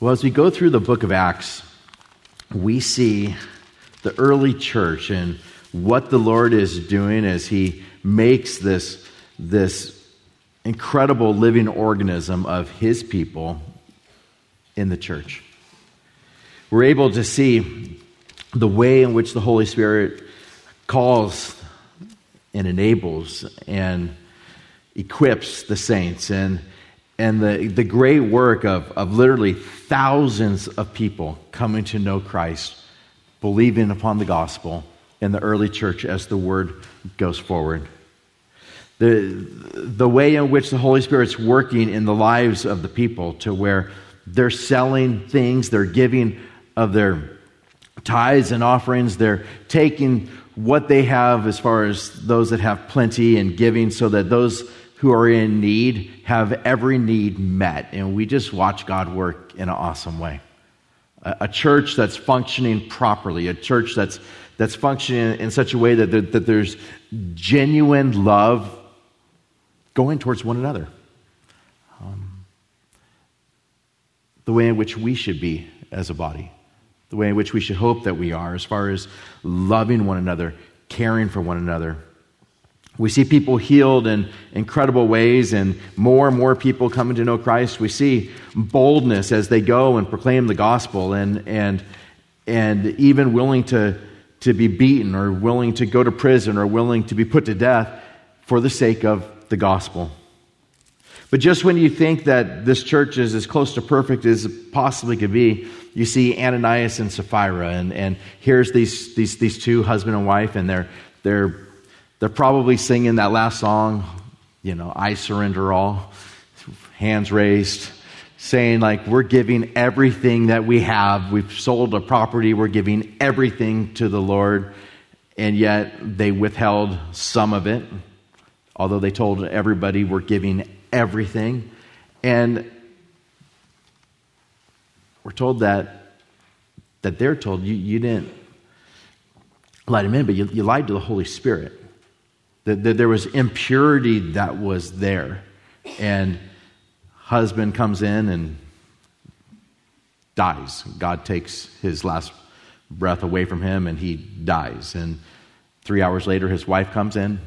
Well, as we go through the book of Acts, we see the early church and what the Lord is doing as He makes this, this incredible living organism of His people in the church. We're able to see the way in which the Holy Spirit calls and enables and equips the saints and and the, the great work of, of literally thousands of people coming to know Christ, believing upon the gospel in the early church as the word goes forward. The, the way in which the Holy Spirit's working in the lives of the people to where they're selling things, they're giving of their tithes and offerings, they're taking what they have as far as those that have plenty and giving so that those who are in need have every need met. And we just watch God work in an awesome way. A, a church that's functioning properly, a church that's, that's functioning in such a way that, there, that there's genuine love going towards one another. Um, the way in which we should be as a body, the way in which we should hope that we are, as far as loving one another, caring for one another we see people healed in incredible ways and more and more people coming to know Christ. We see boldness as they go and proclaim the gospel and, and, and even willing to, to be beaten or willing to go to prison or willing to be put to death for the sake of the gospel. But just when you think that this church is as close to perfect as it possibly could be, you see Ananias and Sapphira, and, and here's these, these, these two, husband and wife, and they're, they're they're probably singing that last song, you know, I surrender all, hands raised, saying, like, we're giving everything that we have. We've sold a property, we're giving everything to the Lord. And yet they withheld some of it, although they told everybody we're giving everything. And we're told that, that they're told you, you didn't let him in, but you, you lied to the Holy Spirit that, that there was impurity that was there. And husband comes in and dies. God takes his last breath away from him and he dies. And three hours later, his wife comes in.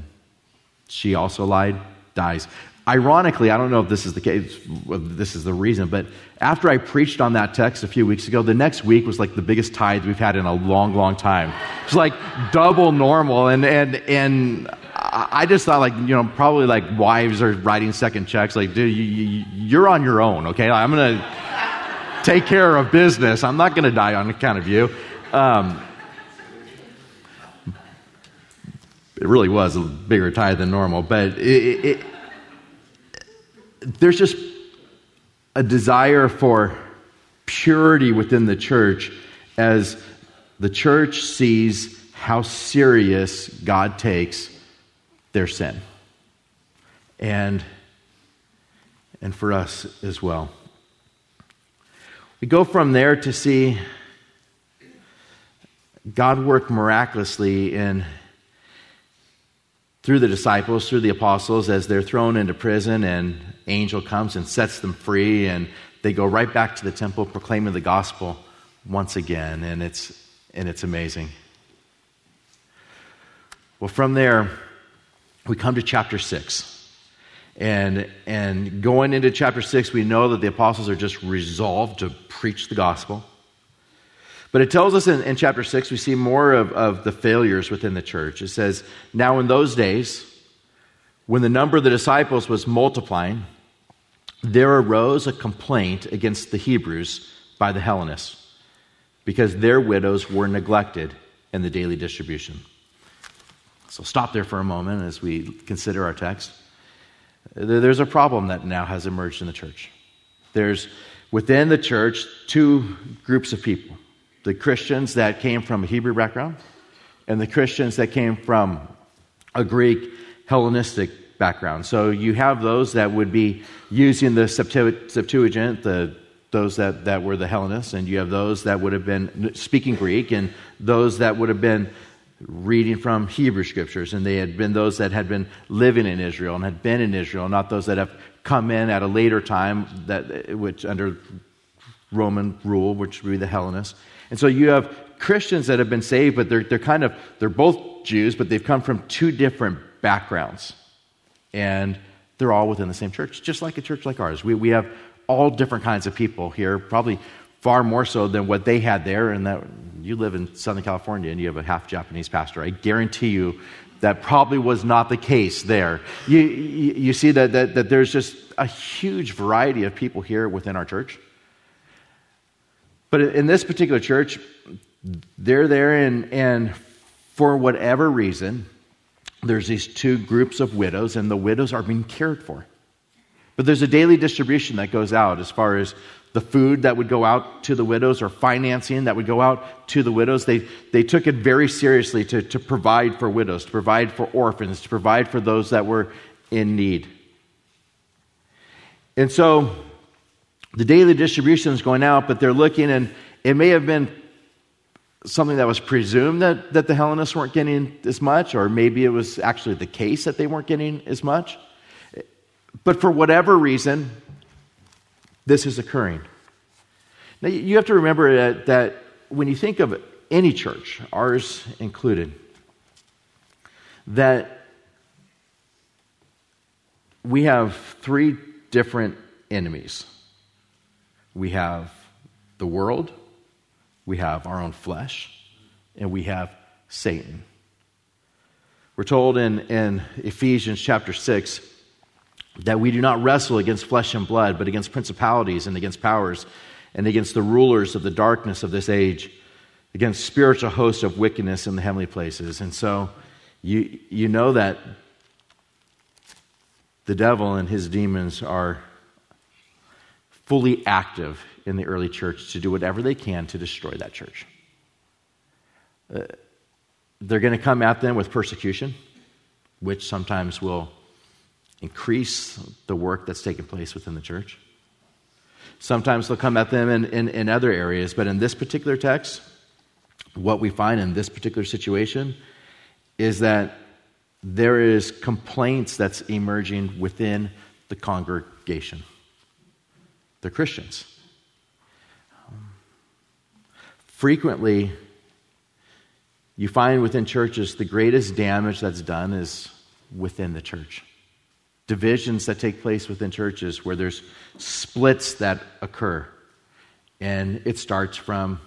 She also lied, dies. Ironically, I don't know if this is the case, this is the reason, but after I preached on that text a few weeks ago, the next week was like the biggest tithe we've had in a long, long time. It's like double normal. And, and, and I just thought, like, you know, probably like wives are writing second checks. Like, dude, you, are on your own, okay? I'm going to take care of business. I'm not going to die on account of you. Um, it really was a bigger tithe than normal, but it, it, there's just a desire for purity within the church as the church sees how serious God takes their sin. And, and for us as well. We go from there to see God work miraculously in through the disciples, through the apostles, as they're thrown into prison, and angel comes and sets them free, and they go right back to the temple proclaiming the gospel once again, and it's and it's amazing. Well, from there, we come to chapter 6. And, and going into chapter 6, we know that the apostles are just resolved to preach the gospel. But it tells us in, in chapter 6, we see more of, of the failures within the church. It says, Now in those days, when the number of the disciples was multiplying, there arose a complaint against the Hebrews by the Hellenists because their widows were neglected in the daily distribution. So stop there for a moment as we consider our text. There's a problem that now has emerged in the church. There's within the church two groups of people the Christians that came from a Hebrew background, and the Christians that came from a Greek Hellenistic background. So you have those that would be using the Septuagint, the, those that, that were the Hellenists, and you have those that would have been speaking Greek, and those that would have been reading from Hebrew scriptures, and they had been those that had been living in Israel and had been in Israel, not those that have come in at a later time, that which under Roman rule, which would be the Hellenists. And so you have Christians that have been saved, but they're, they're kind of, they're both Jews, but they've come from two different backgrounds. And they're all within the same church, just like a church like ours. We, we have all different kinds of people here, probably far more so than what they had there. And that you live in Southern California and you have a half Japanese pastor. I guarantee you that probably was not the case there. You, you, you see that, that, that there's just a huge variety of people here within our church. But in this particular church, they're there, and, and for whatever reason, there's these two groups of widows, and the widows are being cared for. But there's a daily distribution that goes out as far as the food that would go out to the widows or financing that would go out to the widows. They, they took it very seriously to, to provide for widows, to provide for orphans, to provide for those that were in need. And so the daily distribution is going out, but they're looking, and it may have been something that was presumed that, that the Hellenists weren't getting as much, or maybe it was actually the case that they weren't getting as much. But for whatever reason, this is occurring. Now, you have to remember that, that when you think of any church, ours included, that we have three different enemies we have the world, we have our own flesh, and we have Satan. We're told in, in Ephesians chapter 6 that we do not wrestle against flesh and blood, but against principalities and against powers and against the rulers of the darkness of this age, against spiritual hosts of wickedness in the heavenly places. And so you, you know that the devil and his demons are fully active in the early church to do whatever they can to destroy that church. Uh, they're going to come at them with persecution, which sometimes will increase the work that's taking place within the church. Sometimes they'll come at them in, in, in other areas, but in this particular text, what we find in this particular situation is that there is complaints that's emerging within the congregation. They're Christians. Frequently, you find within churches the greatest damage that's done is within the church. Divisions that take place within churches where there's splits that occur. And it starts from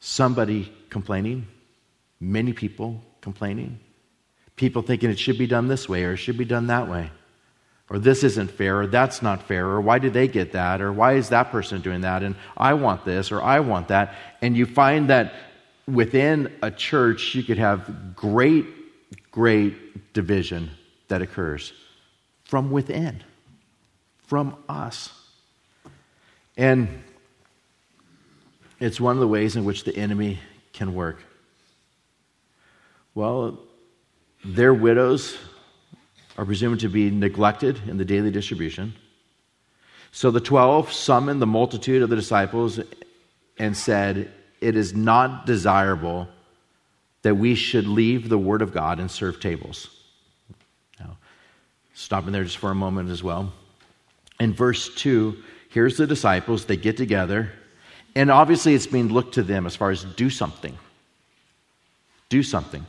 somebody complaining, many people complaining, people thinking it should be done this way or it should be done that way or this isn't fair, or that's not fair, or why did they get that, or why is that person doing that, and I want this, or I want that. And you find that within a church, you could have great, great division that occurs from within, from us. And it's one of the ways in which the enemy can work. Well, their widows are presumed to be neglected in the daily distribution. So the twelve summoned the multitude of the disciples and said, It is not desirable that we should leave the word of God and serve tables. Stopping there just for a moment as well. In verse 2, here's the disciples, they get together, and obviously it's being looked to them as far as do something. Do something.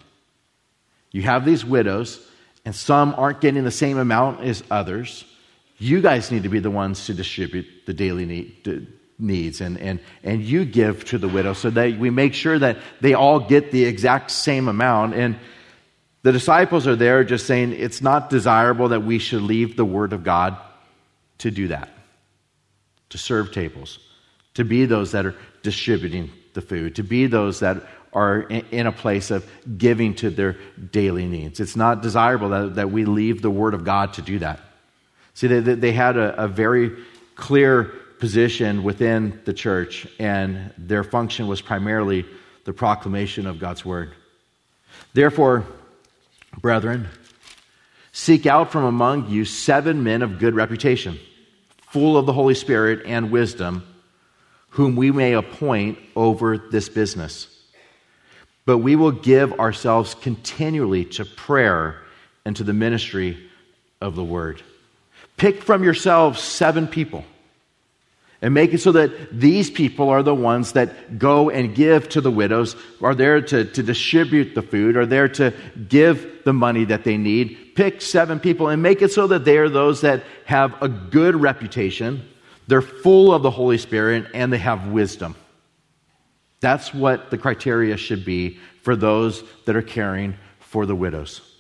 You have these widows and some aren't getting the same amount as others, you guys need to be the ones to distribute the daily need, needs and, and, and you give to the widow so that we make sure that they all get the exact same amount. And the disciples are there just saying it's not desirable that we should leave the Word of God to do that, to serve tables, to be those that are distributing the food, to be those that are in a place of giving to their daily needs. It's not desirable that, that we leave the Word of God to do that. See, they, they had a, a very clear position within the church, and their function was primarily the proclamation of God's Word. Therefore, brethren, seek out from among you seven men of good reputation, full of the Holy Spirit and wisdom, whom we may appoint over this business but we will give ourselves continually to prayer and to the ministry of the word. Pick from yourselves seven people And make it so that these people are the ones that go and give to the widows, are there to, to distribute the food, are there to give the money that they need. Pick seven people and make it so that they are those that have a good reputation, they're full of the Holy Spirit, and they have wisdom. That's what the criteria should be for those that are caring for the widows.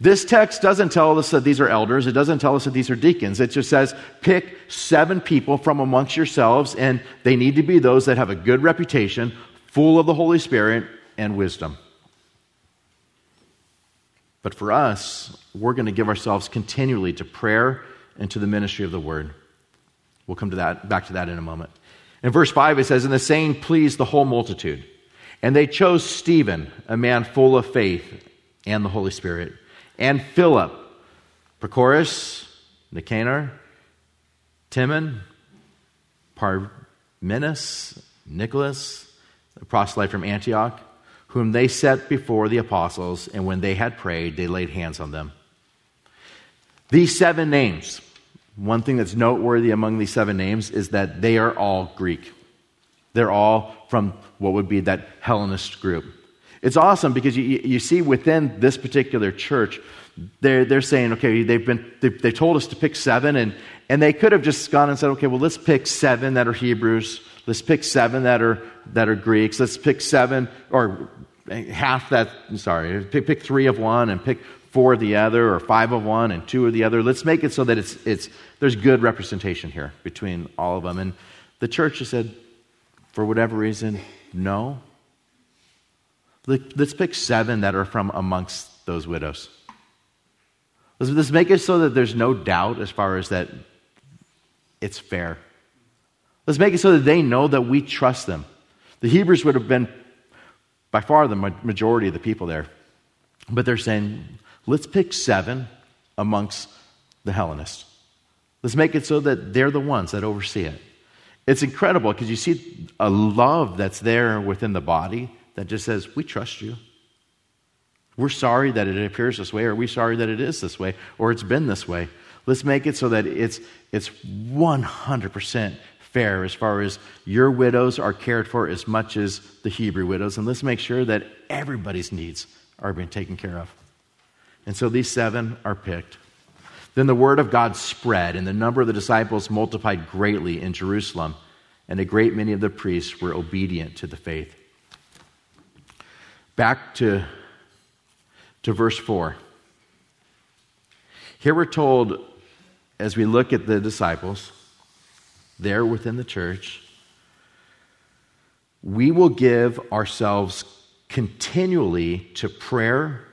This text doesn't tell us that these are elders. It doesn't tell us that these are deacons. It just says pick seven people from amongst yourselves, and they need to be those that have a good reputation, full of the Holy Spirit and wisdom. But for us, we're going to give ourselves continually to prayer and to the ministry of the word. We'll come to that, back to that in a moment. In verse 5, it says, And the saying pleased the whole multitude. And they chose Stephen, a man full of faith and the Holy Spirit and Philip, Prochorus, Nicanor, Timon, Parmenas, Nicholas, a proselyte from Antioch, whom they set before the apostles, and when they had prayed, they laid hands on them. These seven names, one thing that's noteworthy among these seven names is that they are all Greek. They're all from what would be that Hellenist group. It's awesome because you, you see within this particular church, they're, they're saying, okay, they've been, they, they told us to pick seven, and, and they could have just gone and said, okay, well, let's pick seven that are Hebrews, let's pick seven that are, that are Greeks, let's pick seven, or half that, sorry, pick, pick three of one and pick four of the other, or five of one and two of the other. Let's make it so that it's, it's, there's good representation here between all of them. And the church has said, for whatever reason, no, Let's pick seven that are from amongst those widows. Let's make it so that there's no doubt as far as that it's fair. Let's make it so that they know that we trust them. The Hebrews would have been by far the majority of the people there. But they're saying, let's pick seven amongst the Hellenists. Let's make it so that they're the ones that oversee it. It's incredible because you see a love that's there within the body that just says, We trust you. We're sorry that it appears this way, or we're sorry that it is this way, or it's been this way. Let's make it so that it's, it's 100% fair as far as your widows are cared for as much as the Hebrew widows. And let's make sure that everybody's needs are being taken care of. And so these seven are picked. Then the word of God spread, and the number of the disciples multiplied greatly in Jerusalem, and a great many of the priests were obedient to the faith. Back to, to verse 4. Here we're told, as we look at the disciples there within the church, we will give ourselves continually to prayer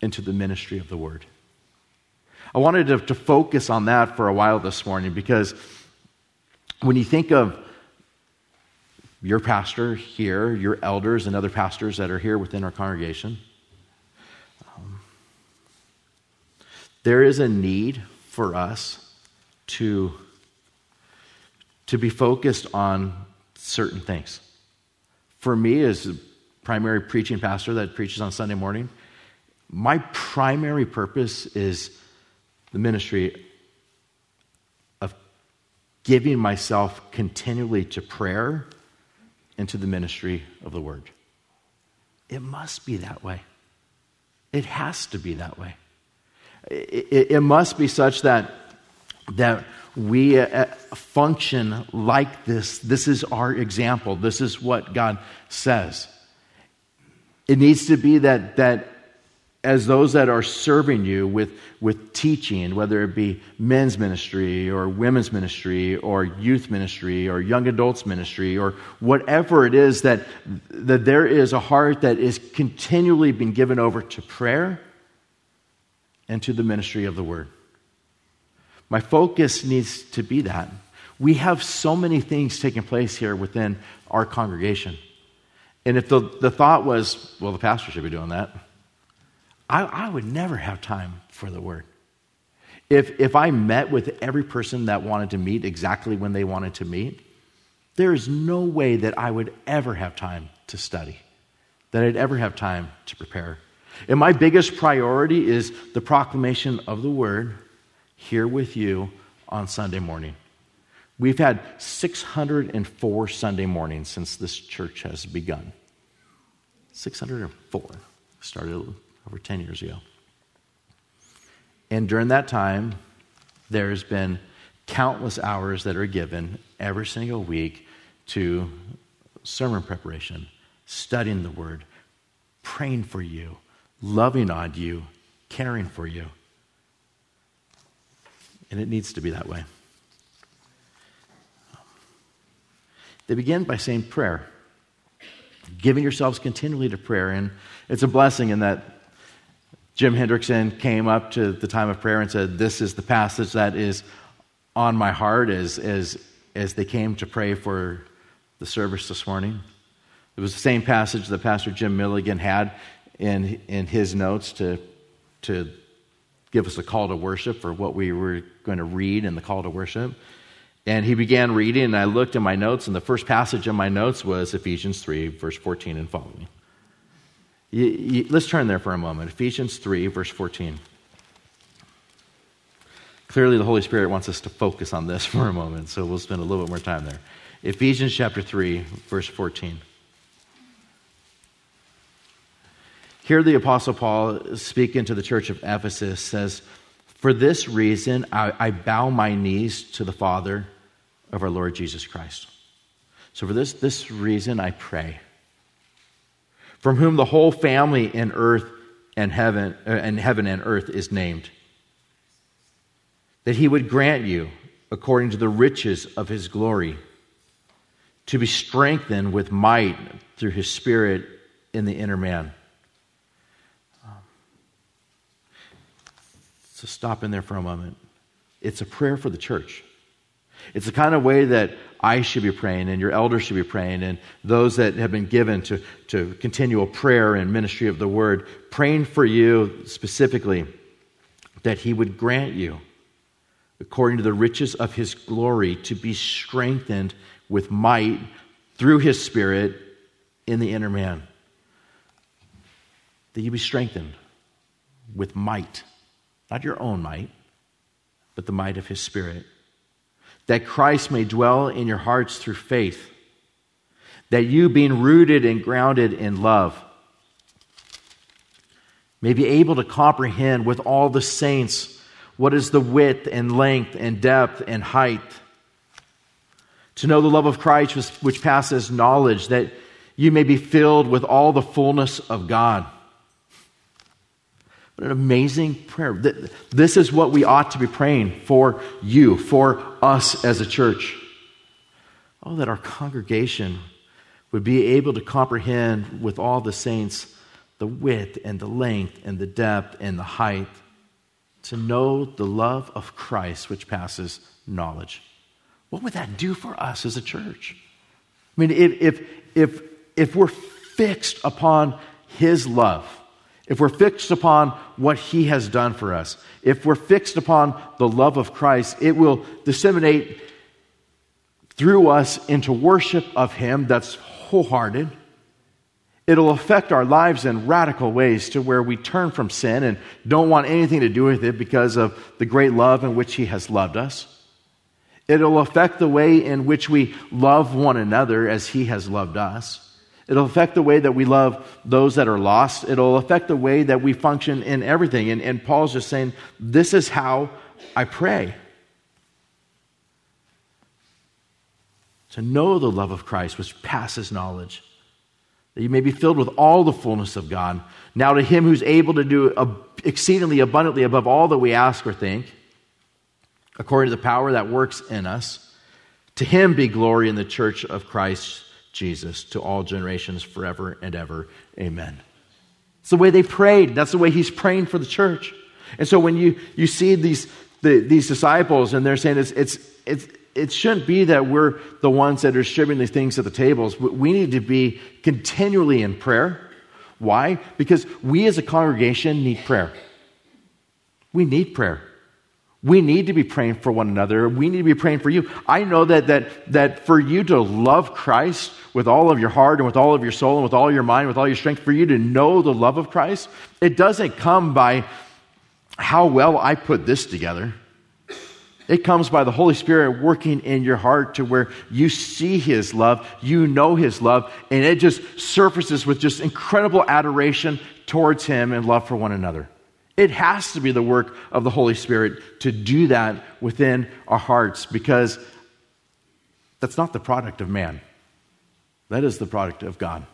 and to the ministry of the word. I wanted to, to, focus on that for a while this morning because when you think of your pastor here, your elders, and other pastors that are here within our congregation. Um, there is a need for us to, to be focused on certain things. For me, as a primary preaching pastor that preaches on Sunday morning, my primary purpose is the ministry of giving myself continually to prayer into the ministry of the word. It must be that way. It has to be that way. It, it, it must be such that, that we uh, function like this. This is our example. This is what God says. It needs to be that, that as those that are serving you with, with teaching, whether it be men's ministry or women's ministry or youth ministry or young adults ministry or whatever it is, that, that there is a heart that is continually being given over to prayer and to the ministry of the word. My focus needs to be that. We have so many things taking place here within our congregation. And if the, the thought was, well, the pastor should be doing that I, I would never have time for the word. If, if I met with every person that wanted to meet exactly when they wanted to meet, there is no way that I would ever have time to study, that I'd ever have time to prepare. And my biggest priority is the proclamation of the word here with you on Sunday morning. We've had 604 Sunday mornings since this church has begun. 604. Started over 10 years ago. And during that time, there's been countless hours that are given every single week to sermon preparation, studying the word, praying for you, loving on you, caring for you. And it needs to be that way. They begin by saying prayer, giving yourselves continually to prayer. And it's a blessing in that Jim Hendrickson came up to the time of prayer and said, This is the passage that is on my heart as, as, as they came to pray for the service this morning. It was the same passage that Pastor Jim Milligan had in, in his notes to, to give us a call to worship for what we were going to read in the call to worship. And he began reading, and I looked in my notes, and the first passage in my notes was Ephesians 3, verse 14 and following. You, you, let's turn there for a moment. Ephesians 3, verse 14. Clearly, the Holy Spirit wants us to focus on this for a moment, so we'll spend a little bit more time there. Ephesians chapter 3, verse 14. Here, the Apostle Paul, speaking to the church of Ephesus, says, For this reason, I, I bow my knees to the Father of our Lord Jesus Christ. So, for this, this reason, I pray. From whom the whole family in earth and heaven, uh, and heaven and earth is named. That he would grant you, according to the riches of his glory, to be strengthened with might through his Spirit in the inner man. So stop in there for a moment. It's a prayer for the church. It's the kind of way that I should be praying and your elders should be praying and those that have been given to, to continual prayer and ministry of the word, praying for you specifically that he would grant you, according to the riches of his glory, to be strengthened with might through his spirit in the inner man. That you be strengthened with might, not your own might, but the might of his spirit that Christ may dwell in your hearts through faith, that you, being rooted and grounded in love, may be able to comprehend with all the saints what is the width and length and depth and height, to know the love of Christ which passes knowledge, that you may be filled with all the fullness of God. What an amazing prayer. This is what we ought to be praying for you, for us as a church. Oh, that our congregation would be able to comprehend with all the saints the width and the length and the depth and the height, to know the love of Christ which passes knowledge. What would that do for us as a church? I mean, if, if, if, if we're fixed upon His love, if we're fixed upon what He has done for us, if we're fixed upon the love of Christ, it will disseminate through us into worship of Him that's wholehearted. It'll affect our lives in radical ways to where we turn from sin and don't want anything to do with it because of the great love in which He has loved us. It'll affect the way in which we love one another as He has loved us. It'll affect the way that we love those that are lost. It'll affect the way that we function in everything. And, and Paul's just saying, This is how I pray. To know the love of Christ, which passes knowledge, that you may be filled with all the fullness of God. Now, to Him who's able to do exceedingly abundantly above all that we ask or think, according to the power that works in us, to Him be glory in the church of Christ Jesus to all generations forever and ever. Amen. It's the way they prayed. That's the way he's praying for the church. And so when you, you see these, the, these disciples and they're saying it's, it's, it's, it shouldn't be that we're the ones that are distributing these things at the tables. We need to be continually in prayer. Why? Because we as a congregation need prayer. We need prayer. We need to be praying for one another. We need to be praying for you. I know that, that, that for you to love Christ with all of your heart and with all of your soul and with all your mind, with all your strength, for you to know the love of Christ, it doesn't come by how well I put this together. It comes by the Holy Spirit working in your heart to where you see His love, you know His love, and it just surfaces with just incredible adoration towards Him and love for one another. It has to be the work of the Holy Spirit to do that within our hearts because that's not the product of man. That is the product of God.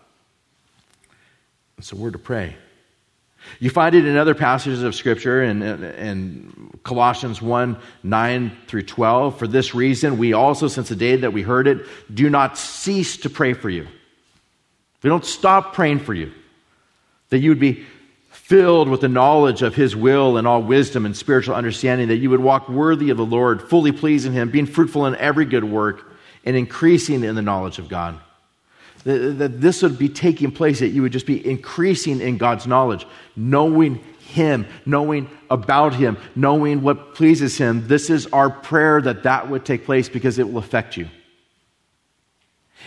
So we're to pray. You find it in other passages of Scripture in, in, Colossians 1 9 through 12. For this reason, we also, since the day that we heard it, do not cease to pray for you. We don't stop praying for you. That you would be filled with the knowledge of His will and all wisdom and spiritual understanding, that you would walk worthy of the Lord, fully pleasing Him, being fruitful in every good work, and increasing in the knowledge of God that this would be taking place, that you would just be increasing in God's knowledge, knowing Him, knowing about Him, knowing what pleases Him. This is our prayer that that would take place because it will affect you.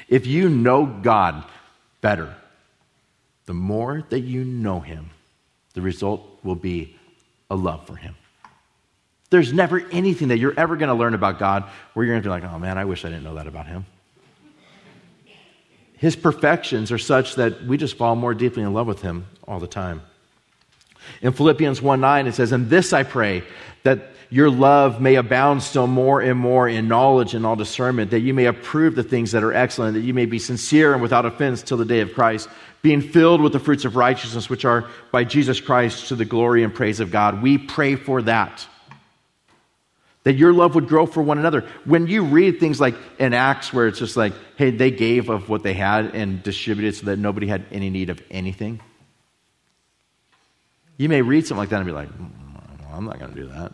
If you know God better, the more that you know Him, the result will be a love for Him. There's never anything that you're ever going to learn about God where you're going to be like, oh man, I wish I didn't know that about Him his perfections are such that we just fall more deeply in love with him all the time. In Philippians 1 9, it says, And this I pray, that your love may abound still more and more in knowledge and all discernment, that you may approve the things that are excellent, that you may be sincere and without offense till the day of Christ, being filled with the fruits of righteousness, which are by Jesus Christ to the glory and praise of God. We pray for that that your love would grow for one another. When you read things like in Acts, where it's just like, hey, they gave of what they had and distributed so that nobody had any need of anything, you may read something like that and be like, mm, I'm not going to do that.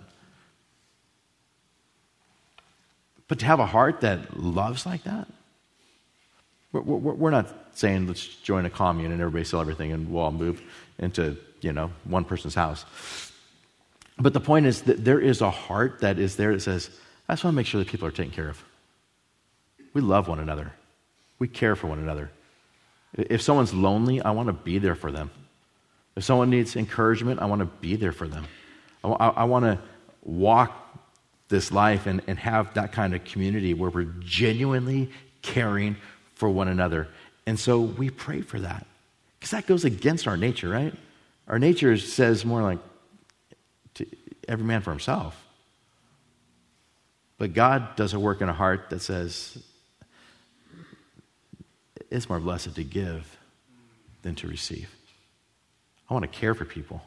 But to have a heart that loves like that, we're not saying let's join a commune and everybody sell everything and we'll all move into, you know, one person's house. But the point is that there is a heart that is there that says, I just want to make sure that people are taken care of. We love one another, we care for one another. If someone's lonely, I want to be there for them. If someone needs encouragement, I want to be there for them. I, I, I want to walk this life and, and have that kind of community where we're genuinely caring for one another. And so we pray for that because that goes against our nature, right? Our nature says more like, every man for himself. But God does a work in a heart that says, it's more blessed to give than to receive. I want to care for people.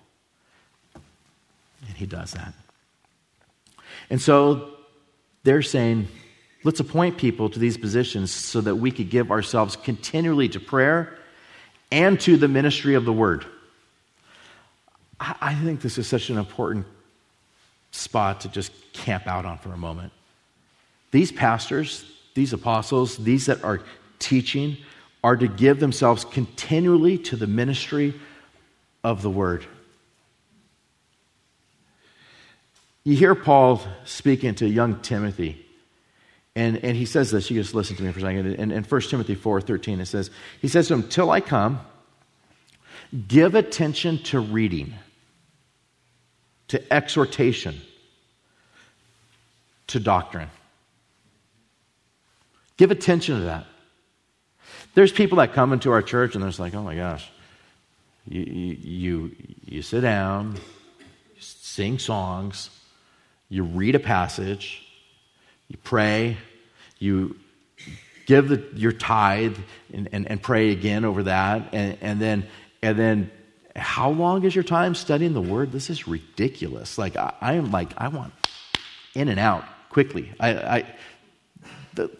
And He does that. And so they're saying, let's appoint people to these positions so that we could give ourselves continually to prayer and to the ministry of the word. I think this is such an important spot to just camp out on for a moment. These pastors, these apostles, these that are teaching, are to give themselves continually to the ministry of the word. You hear Paul speaking to young Timothy, and, and he says this. You just listen to me for a second. In, in 1 Timothy 4 13, it says, He says to him, Till I come, give attention to reading to exhortation, to doctrine. Give attention to that. There's people that come into our church and they're like, oh my gosh, you, you, you, sit down, you sing songs, you read a passage, you pray, you give the, your tithe and, and, and, pray again over that, and, and, then, and then how long is your time studying the word? This is ridiculous. Like, I, I am like, I want in and out quickly. I, I the,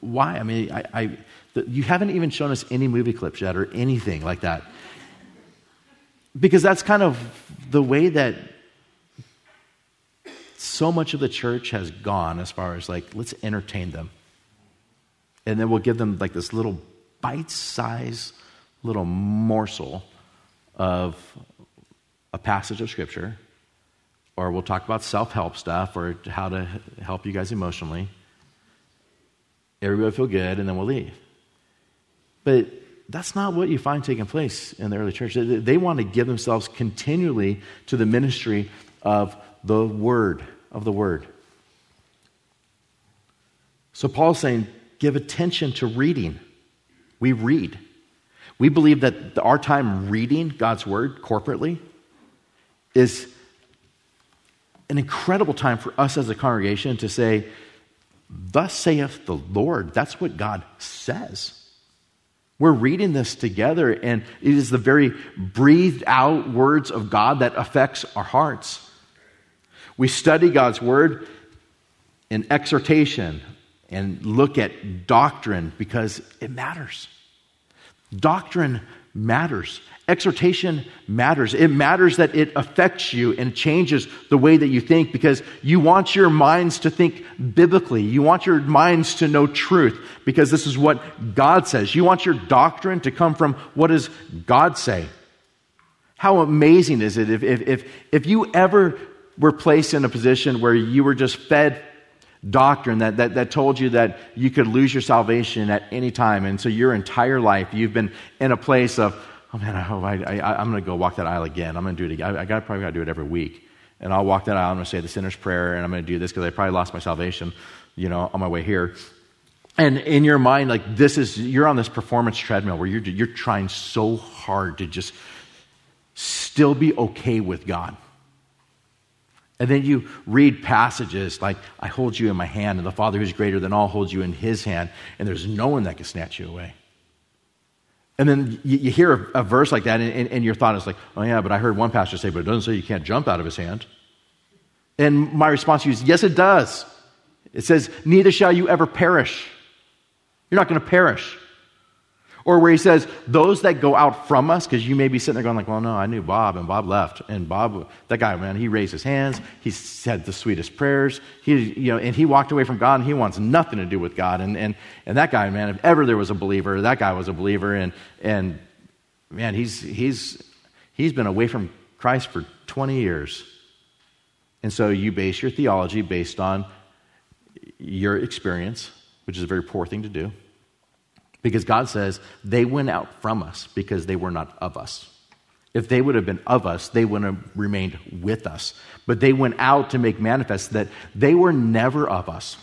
why? I mean, I, I the, you haven't even shown us any movie clips yet or anything like that. Because that's kind of the way that so much of the church has gone as far as like, let's entertain them. And then we'll give them like this little bite size little morsel of a passage of Scripture, or we'll talk about self help stuff or how to help you guys emotionally. Everybody feel good, and then we'll leave. But that's not what you find taking place in the early church. They want to give themselves continually to the ministry of the Word, of the Word. So Paul's saying, give attention to reading. We read. We believe that our time reading God's word corporately is an incredible time for us as a congregation to say, Thus saith the Lord. That's what God says. We're reading this together, and it is the very breathed out words of God that affects our hearts. We study God's word in exhortation and look at doctrine because it matters. Doctrine matters. Exhortation matters. It matters that it affects you and changes the way that you think because you want your minds to think biblically. You want your minds to know truth because this is what God says. You want your doctrine to come from what does God say. How amazing is it if, if, if, if you ever were placed in a position where you were just fed doctrine that, that, that told you that you could lose your salvation at any time. And so your entire life, you've been in a place of, oh man, I hope I, I, am going to go walk that aisle again. I'm going to do it again. I, I got, probably got to do it every week. And I'll walk that aisle. I'm going to say the sinner's prayer, and I'm going to do this because I probably lost my salvation, you know, on my way here. And in your mind, like this is, you're on this performance treadmill where you're, you're trying so hard to just still be okay with God. And then you read passages like, I hold you in my hand, and the Father who's greater than all holds you in his hand, and there's no one that can snatch you away. And then you, you hear a, a, verse like that, and, and, and, your thought is like, oh, yeah, but I heard one pastor say, but it doesn't say you can't jump out of his hand. And my response to you is, yes, it does. It says, neither shall you ever perish. You're not going to perish. Or where he says, those that go out from us, because you may be sitting there going like, well, no, I knew Bob, and Bob left. And Bob, that guy, man, he raised his hands. He said the sweetest prayers. He, you know, and he walked away from God, and he wants nothing to do with God. And, and, and that guy, man, if ever there was a believer, that guy was a believer. And, and man, he's, he's, he's been away from Christ for 20 years. And so you base your theology based on your experience, which is a very poor thing to do. Because God says they went out from us because they were not of us. If they would have been of us, they would have remained with us. But they went out to make manifest that they were never of us.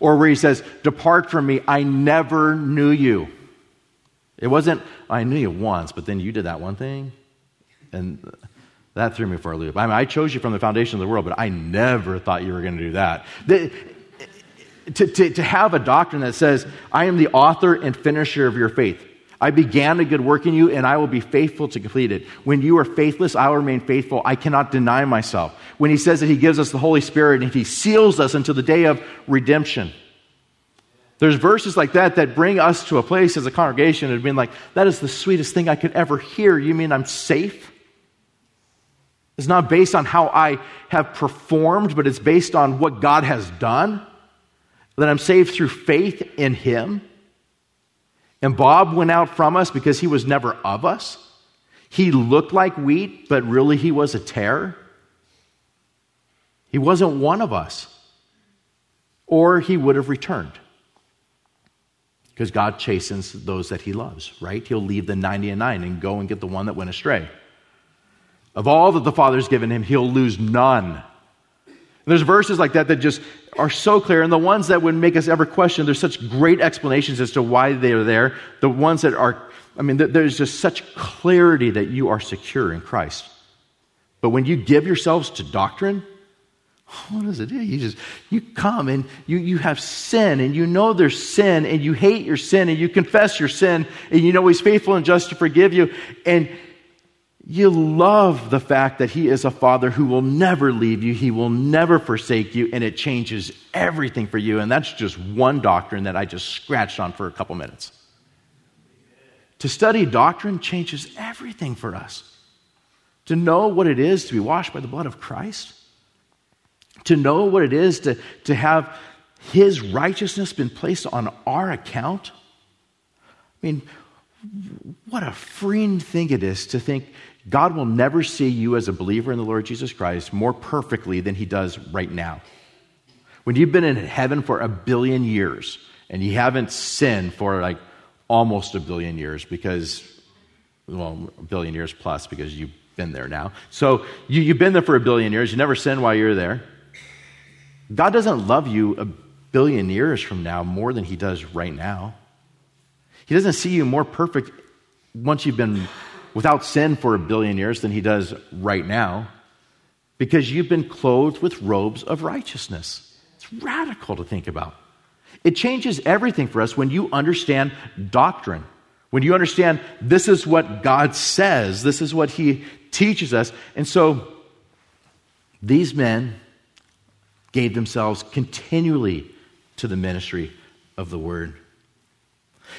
Or where he says, Depart from me, I never knew you. It wasn't, I knew you once, but then you did that one thing. And that threw me for a loop. I mean, I chose you from the foundation of the world, but I never thought you were going to do that to, to, to have a doctrine that says, I am the author and finisher of your faith. I began a good work in you, and I will be faithful to complete it. When you are faithless, I will remain faithful. I cannot deny myself. When he says that he gives us the Holy Spirit and he seals us until the day of redemption. There's verses like that that bring us to a place as a congregation of being like, that is the sweetest thing I could ever hear. You mean I'm safe? It's not based on how I have performed, but it's based on what God has done that I'm saved through faith in Him. And Bob went out from us because he was never of us. He looked like wheat, but really he was a tare. He wasn't one of us. Or he would have returned. Because God chastens those that he loves, right? He'll leave the 99 and go and get the one that went astray. Of all that the Father's given him, he'll lose none. And there's verses like that that just are so clear, and the ones that would make us ever question, there's such great explanations as to why they are there. The ones that are, I mean, there's just such clarity that you are secure in Christ. But when you give yourselves to doctrine, what does it do? You just you come and you, you have sin and you know there's sin and you hate your sin and you confess your sin and you know he's faithful and just to forgive you and you love the fact that He is a Father who will never leave you, He will never forsake you, and it changes everything for you. And that's just one doctrine that I just scratched on for a couple minutes. To study doctrine changes everything for us. To know what it is to be washed by the blood of Christ, to know what it is to, to have His righteousness been placed on our account. I mean, what a freeing thing it is to think God will never see you as a believer in the Lord Jesus Christ more perfectly than he does right now. When you've been in heaven for a billion years and you haven't sinned for like almost a billion years because, well, a billion years plus because you've been there now. So you, have been there for a billion years. You never sinned while you're there. God doesn't love you a billion years from now more than he does right now. He doesn't see you more perfect once you've been without sin for a billion years than he does right now because you've been clothed with robes of righteousness. It's radical to think about. It changes everything for us when you understand doctrine. When you understand this is what God says, this is what He teaches us. And so these men gave themselves continually to the ministry of the Word.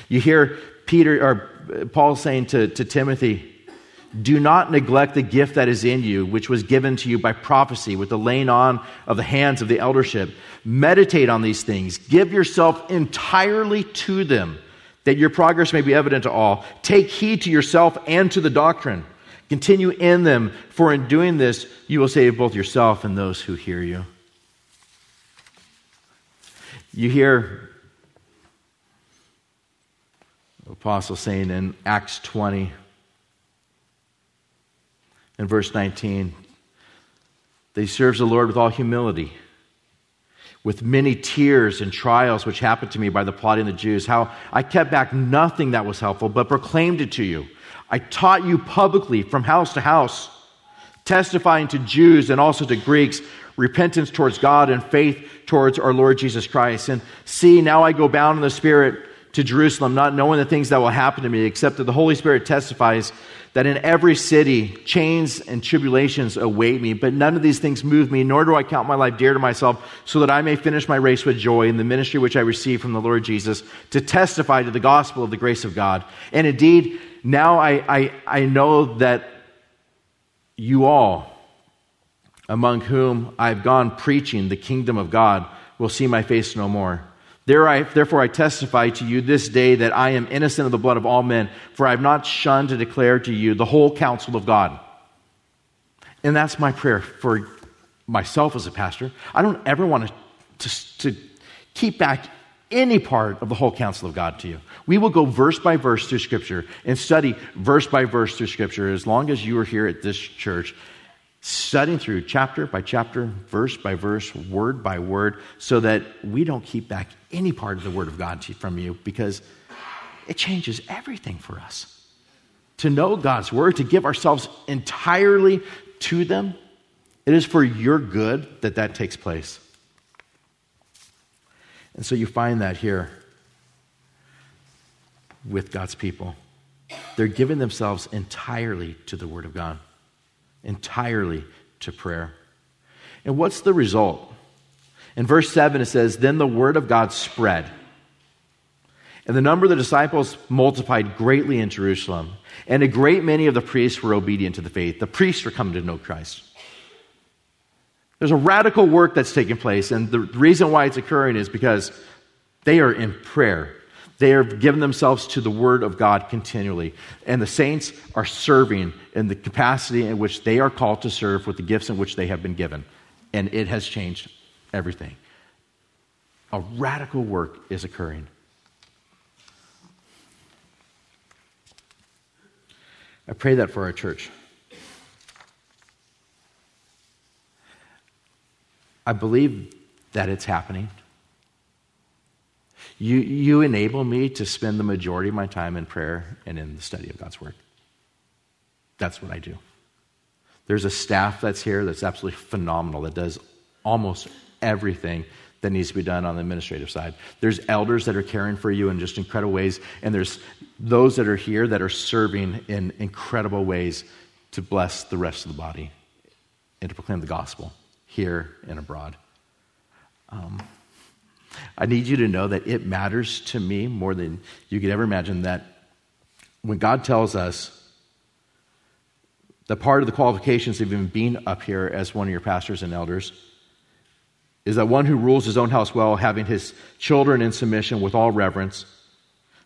You hear Peter or uh, Paul saying to, to Timothy, do not neglect the gift that is in you, which was given to you by prophecy with the laying on of the hands of the eldership. Meditate on these things. Give yourself entirely to them, that your progress may be evident to all. Take heed to yourself and to the doctrine. Continue in them, for in doing this, you will save both yourself and those who hear you. You hear apostle saying in Acts 20 in verse 19 that he serves the Lord with all humility, with many tears and trials which happened to me by the plotting of the Jews, how I kept back nothing that was helpful, but proclaimed it to you. I taught you publicly from house to house, testifying to Jews and also to Greeks repentance towards God and faith towards our Lord Jesus Christ. And see, now I go bound in the Spirit to Jerusalem, not knowing the things that will happen to me, except that the Holy Spirit testifies that in every city chains and tribulations await me, but none of these things move me, nor do I count my life dear to myself, so that I may finish my race with joy in the ministry which I received from the Lord Jesus to testify to the gospel of the grace of God. And indeed, now I, I, I know that you all, among whom I've gone preaching the kingdom of God, will see my face no more. Therefore, I testify to you this day that I am innocent of the blood of all men, for I have not shunned to declare to you the whole counsel of God. And that's my prayer for myself as a pastor. I don't ever want to, to, to keep back any part of the whole counsel of God to you. We will go verse by verse through Scripture and study verse by verse through Scripture as long as you are here at this church studying through chapter by chapter, verse by verse, word by word, so that we don't keep back any part of the Word of God from you because it changes everything for us. To know God's Word, to give ourselves entirely to them, it is for your good that that takes place. And so you find that here with God's people. They're giving themselves entirely to the Word of God entirely to prayer. And what's the result? In verse 7, it says, Then the word of God spread. And the number of the disciples multiplied greatly in Jerusalem. And a great many of the priests were obedient to the faith. The priests are coming to know Christ. There's a radical work that's taking place. And the reason why it's occurring is because they are in prayer. They are giving themselves to the Word of God continually. And the saints are serving in the capacity in which they are called to serve with the gifts in which they have been given. And it has changed everything. A radical work is occurring. I pray that for our church. I believe that it's happening. You, you enable me to spend the majority of my time in prayer and in the study of God's Word. That's what I do. There's a staff that's here that's absolutely phenomenal that does almost everything that needs to be done on the administrative side. There's elders that are caring for you in just incredible ways, and there's those that are here that are serving in incredible ways to bless the rest of the body and to proclaim the gospel here and abroad. Um, I need you to know that it matters to me more than you could ever imagine that when God tells us that part of the qualifications of even being up here as one of your pastors and elders is that one who rules his own house well, having his children in submission with all reverence.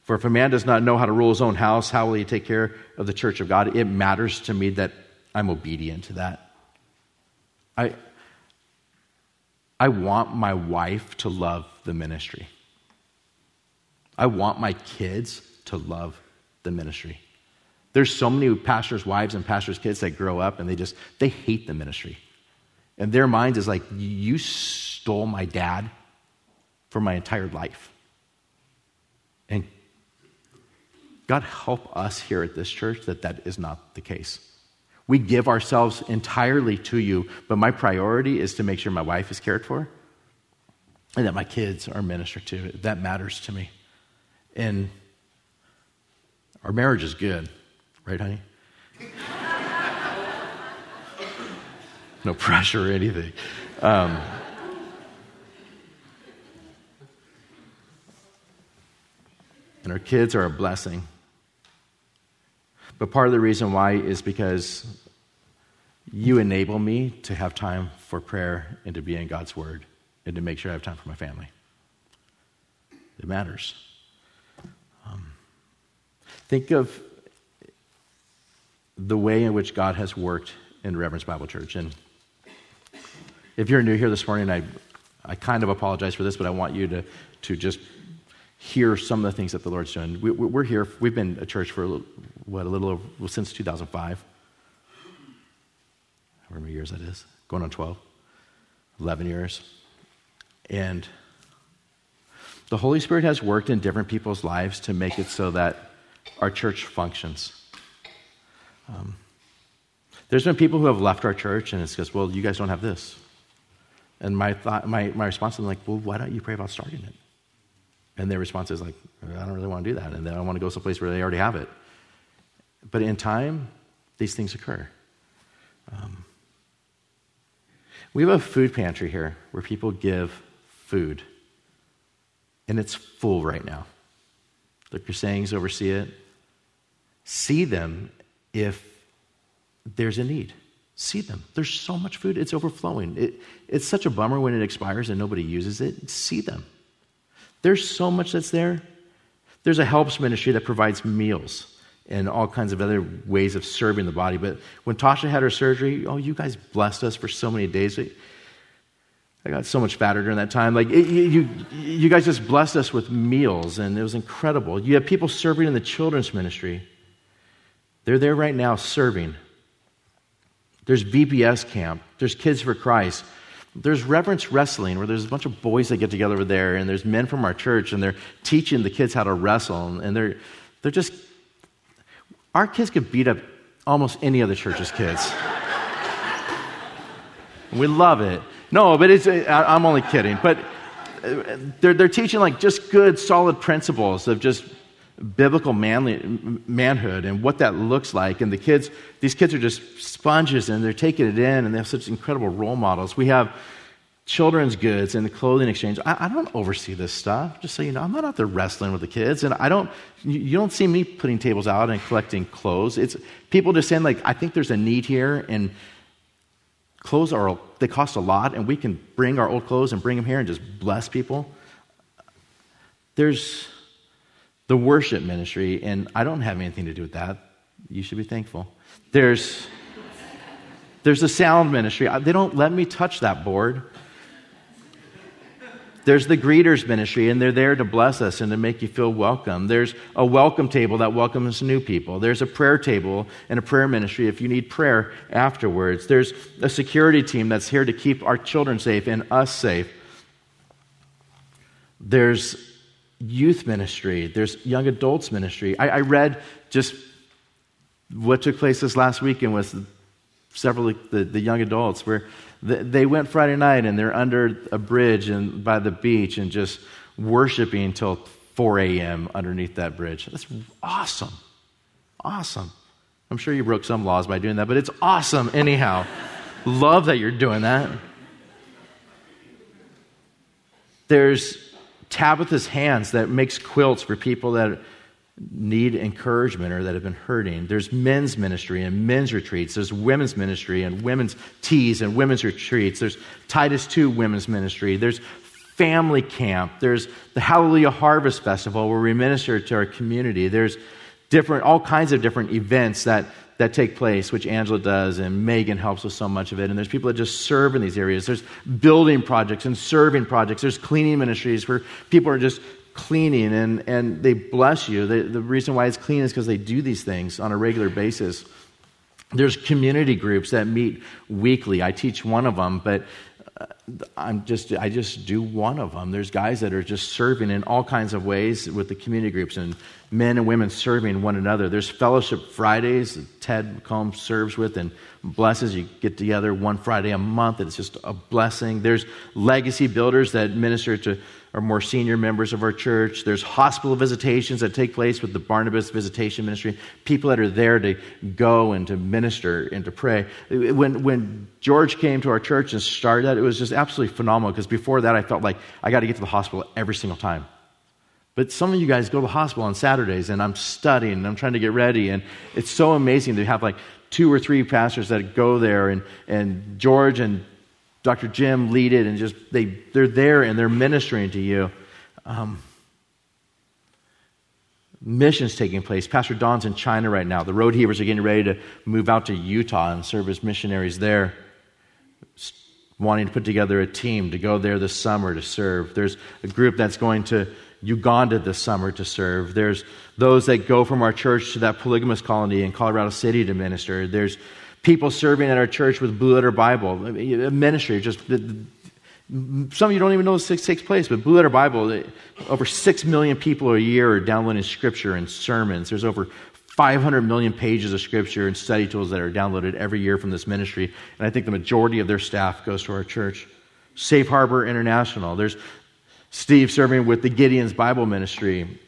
For if a man does not know how to rule his own house, how will he take care of the church of God? It matters to me that I'm obedient to that. I, I want my wife to love the ministry. I want my kids to love the ministry. There's so many pastors' wives and pastors' kids that grow up and they just they hate the ministry. And their mind is like, you stole my dad for my entire life. And God help us here at this church that that is not the case. We give ourselves entirely to you, but my priority is to make sure my wife is cared for and that my kids are ministered to. That matters to me. And our marriage is good, right, honey? no pressure or anything. Um, and our kids are a blessing. But part of the reason why is because you enable me to have time for prayer and to be in God's Word and to make sure I have time for my family. It matters. Um, think of the way in which God has worked in Reverence Bible Church. And if you're new here this morning, I, I kind of apologize for this, but I want you to, to just hear some of the things that the Lord's doing. We, we're here, we've been a church for, a little, what, a little over, well, since 2005. How many years that is? Going on 12, 11 years. And the Holy Spirit has worked in different people's lives to make it so that our church functions. Um, there's been people who have left our church and it's just, well, you guys don't have this. And my, thought, my, my response is like, well, why don't you pray about starting it? And their response is like, I don't really want to do that. And then I want to go someplace where they already have it. But in time, these things occur. Um, we have a food pantry here where people give food. And it's full right now. Look your Sayings oversee it. See them if there's a need. See them. There's so much food, it's overflowing. It, it's such a bummer when it expires and nobody uses it. See them. There's so much that's there. There's a helps ministry that provides meals and all kinds of other ways of serving the body. But when Tasha had her surgery, oh, you guys blessed us for so many days. I got so much fatter during that time. Like, it, you, you guys just blessed us with meals, and it was incredible. You have people serving in the children's ministry. They're there right now serving. There's VBS camp. There's Kids for Christ. There's reverence wrestling, where there's a bunch of boys that get together over there, and there's men from our church, and they're teaching the kids how to wrestle, and they're, they're just, our kids could beat up almost any other church's kids. we love it. No, but it's, I'm only kidding. But uh, they're, they're teaching like just good, solid principles of just biblical manly, manhood and what that looks like. And the kids, these kids are just sponges and they're taking it in and they have such incredible role models. We have children's goods and the clothing exchange. I, I, don't oversee this stuff, just so you know. I'm not out there wrestling with the kids. And I don't, you don't see me putting tables out and collecting clothes. It's people just saying, like, I think there's a need here and clothes are, they cost a lot and we can bring our old clothes and bring them here and just bless people. There's, the worship ministry, and I don't have anything to do with that. You should be thankful. There's, there's a sound ministry. They don't let me touch that board. There's the greeters ministry, and they're there to bless us and to make you feel welcome. There's a welcome table that welcomes new people. There's a prayer table and a prayer ministry if you need prayer afterwards. There's a security team that's here to keep our children safe and us safe. There's youth ministry, there's young adults ministry. I, I read just what took place this last weekend with several of the, the young adults where they went Friday night and they're under a bridge and by the beach and just worshiping until 4 a.m. underneath that bridge. That's awesome. Awesome. I'm sure you broke some laws by doing that, but it's awesome anyhow. Love that you're doing that. There's Tabitha's hands that makes quilts for people that need encouragement or that have been hurting. There's men's ministry and men's retreats. There's women's ministry and women's teas and women's retreats. There's Titus 2 women's ministry. There's family camp. There's the Hallelujah Harvest Festival where we minister to our community. There's different, all kinds of different events that that take place, which Angela does, and Megan helps with so much of it. And there's people that just serve in these areas. There's building projects and serving projects. There's cleaning ministries where people are just cleaning and, and they bless you. The reason why it's clean is because they do these things on a regular basis. There's community groups that meet weekly. I teach one of them, but uh, I'm just, I just do one of them. There's guys that are just serving in all kinds of ways with the community groups and men and women serving one another. There's fellowship Fridays that Ted McComb serves with and blesses. You get together one Friday a month. and It's just a blessing. There's legacy builders that minister to are more senior members of our church. There's hospital visitations that take place with the Barnabas Visitation Ministry. People that are there to go and to minister and to pray. When, when George came to our church and started that, it was just absolutely phenomenal because before that I felt like I got to get to the hospital every single time. But some of you guys go to the hospital on Saturdays and I'm studying and I'm trying to get ready. And it's so amazing to have like two or three pastors that go there and, and George and Dr. Jim lead it, and just they, they're there and they're ministering to you. Um, missions taking place. Pastor Don's in China right now. The Road Heavers are getting ready to move out to Utah and serve as missionaries there, wanting to put together a team to go there this summer to serve. There's a group that's going to Uganda this summer to serve. There's those that go from our church to that polygamous colony in Colorado City to minister. There's people serving at our church with Blue Letter Bible, a ministry. Just some of you don't even know this takes place, but Blue Letter Bible, over six million people a year are downloading scripture and sermons. There's over 500 million pages of scripture and study tools that are downloaded every year from this ministry, and I think the majority of their staff goes to our church. Safe Harbor International. There's Steve serving with the Gideon's Bible Ministry.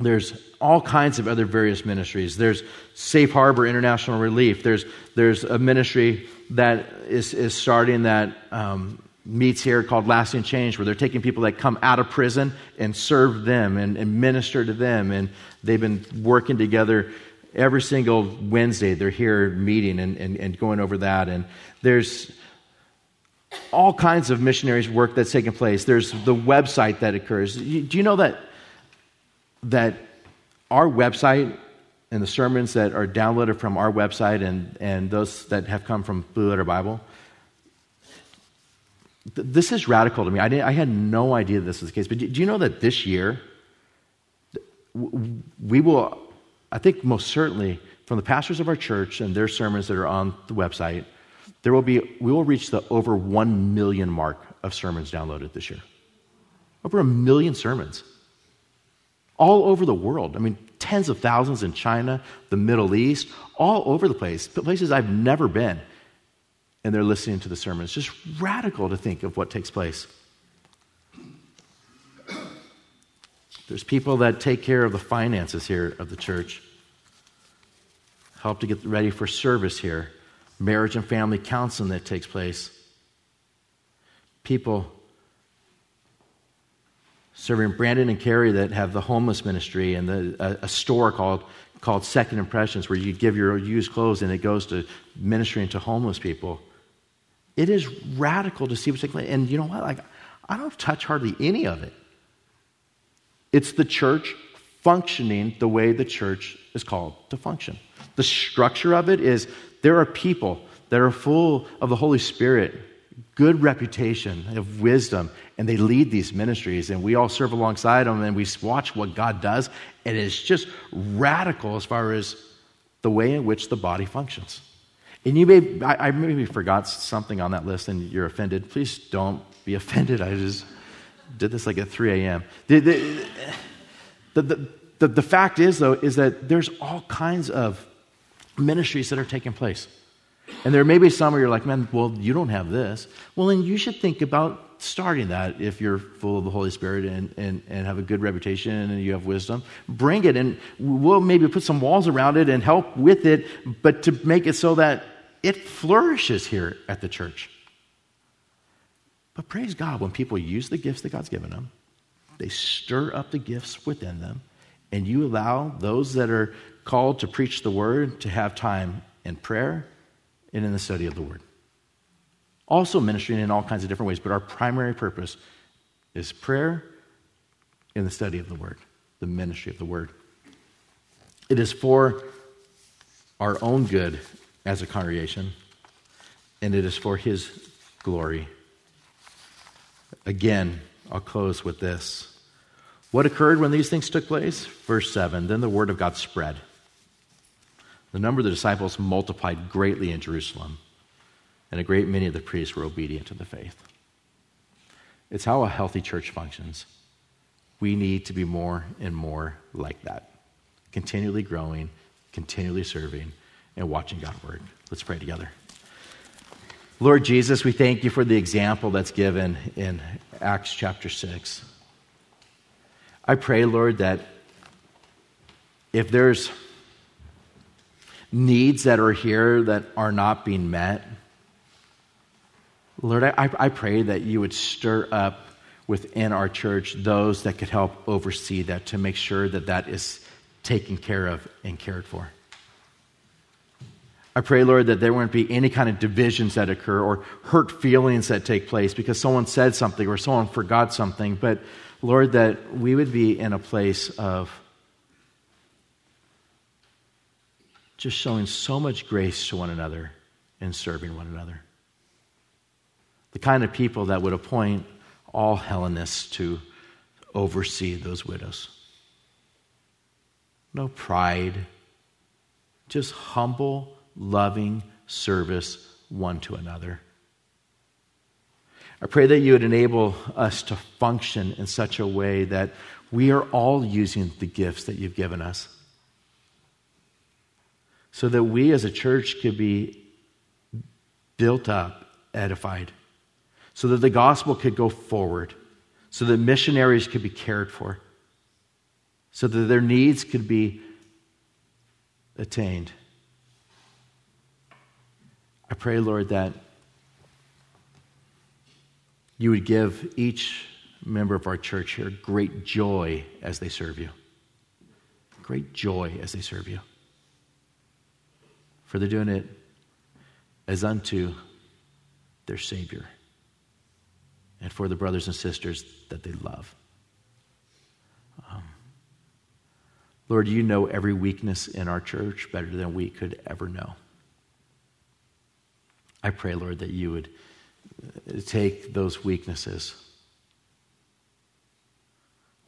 There's all kinds of other various ministries. There's Safe Harbor International Relief. There's, there's a ministry that is, is starting that um, meets here called Lasting Change, where they're taking people that come out of prison and serve them and, and minister to them. And they've been working together every single Wednesday. They're here meeting and, and, and going over that. And there's all kinds of missionaries work that's taking place. There's the website that occurs. Do you know that that our website and the sermons that are downloaded from our website and, and those that have come from Blue Letter Bible, th- this is radical to me. I, I, had no idea this was the case. But do, do you know that this year, we will, I think most certainly, from the pastors of our church and their sermons that are on the website, there will be, we will reach the over 1 million mark of sermons downloaded this year. Over a million sermons all over the world. I mean, tens of thousands in China, the Middle East, all over the place, places I've never been. And they're listening to the sermon. It's just radical to think of what takes place. There's people that take care of the finances here of the church, help to get ready for service here, marriage and family counseling that takes place. People serving Brandon and Carrie that have the homeless ministry and the, a, a, store called, called Second Impressions where you give your used clothes and it goes to ministering to homeless people. It is radical to see what's taking place. And you know what? Like, I don't touch hardly any of it. It's the church functioning the way the church is called to function. The structure of it is there are people that are full of the Holy Spirit good reputation of wisdom, and they lead these ministries, and we all serve alongside them, and we watch what God does, and it's just radical as far as the way in which the body functions. And you may, I, I maybe forgot something on that list, and you're offended. Please don't be offended. I just did this like at 3 a.m. The, the, the, the, the fact is, though, is that there's all kinds of ministries that are taking place. And there may be some where you're like, man, well, you don't have this. Well, then you should think about starting that if you're full of the Holy Spirit and, and, and have a good reputation and you have wisdom. Bring it, and we'll maybe put some walls around it and help with it, but to make it so that it flourishes here at the church. But praise God, when people use the gifts that God's given them, they stir up the gifts within them, and you allow those that are called to preach the word to have time in prayer and in the study of the Word. Also, ministering in all kinds of different ways, but our primary purpose is prayer and the study of the Word, the ministry of the Word. It is for our own good as a congregation, and it is for His glory. Again, I'll close with this. What occurred when these things took place? Verse 7 Then the word of God spread the number of the disciples multiplied greatly in Jerusalem, and a great many of the priests were obedient to the faith. It's how a healthy church functions. We need to be more and more like that, continually growing, continually serving, and watching God work. Let's pray together. Lord Jesus, we thank you for the example that's given in Acts chapter 6. I pray, Lord, that if there's needs that are here that are not being met, Lord, I, I pray that you would stir up within our church those that could help oversee that to make sure that that is taken care of and cared for. I pray, Lord, that there wouldn't be any kind of divisions that occur or hurt feelings that take place because someone said something or someone forgot something. But, Lord, that we would be in a place of just showing so much grace to one another and serving one another. The kind of people that would appoint all Hellenists to oversee those widows. No pride, just humble, loving service one to another. I pray that you would enable us to function in such a way that we are all using the gifts that you've given us so that we as a church could be built up, edified, so that the gospel could go forward, so that missionaries could be cared for, so that their needs could be attained. I pray, Lord, that you would give each member of our church here great joy as they serve you. Great joy as they serve you. For they're doing it as unto their Savior and for the brothers and sisters that they love. Um, Lord, you know every weakness in our church better than we could ever know. I pray, Lord, that you would uh, take those weaknesses,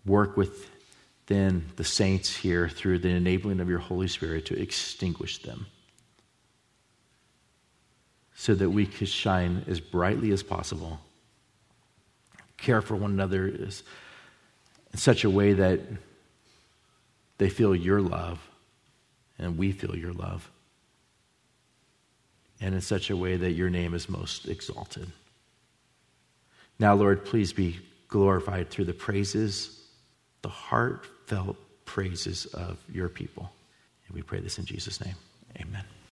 work within the saints here through the enabling of your Holy Spirit to extinguish them so that we could shine as brightly as possible care for one another in such a way that they feel your love and we feel your love. And in such a way that your name is most exalted. Now, Lord, please be glorified through the praises, the heartfelt praises of your people. And we pray this in Jesus' name. Amen.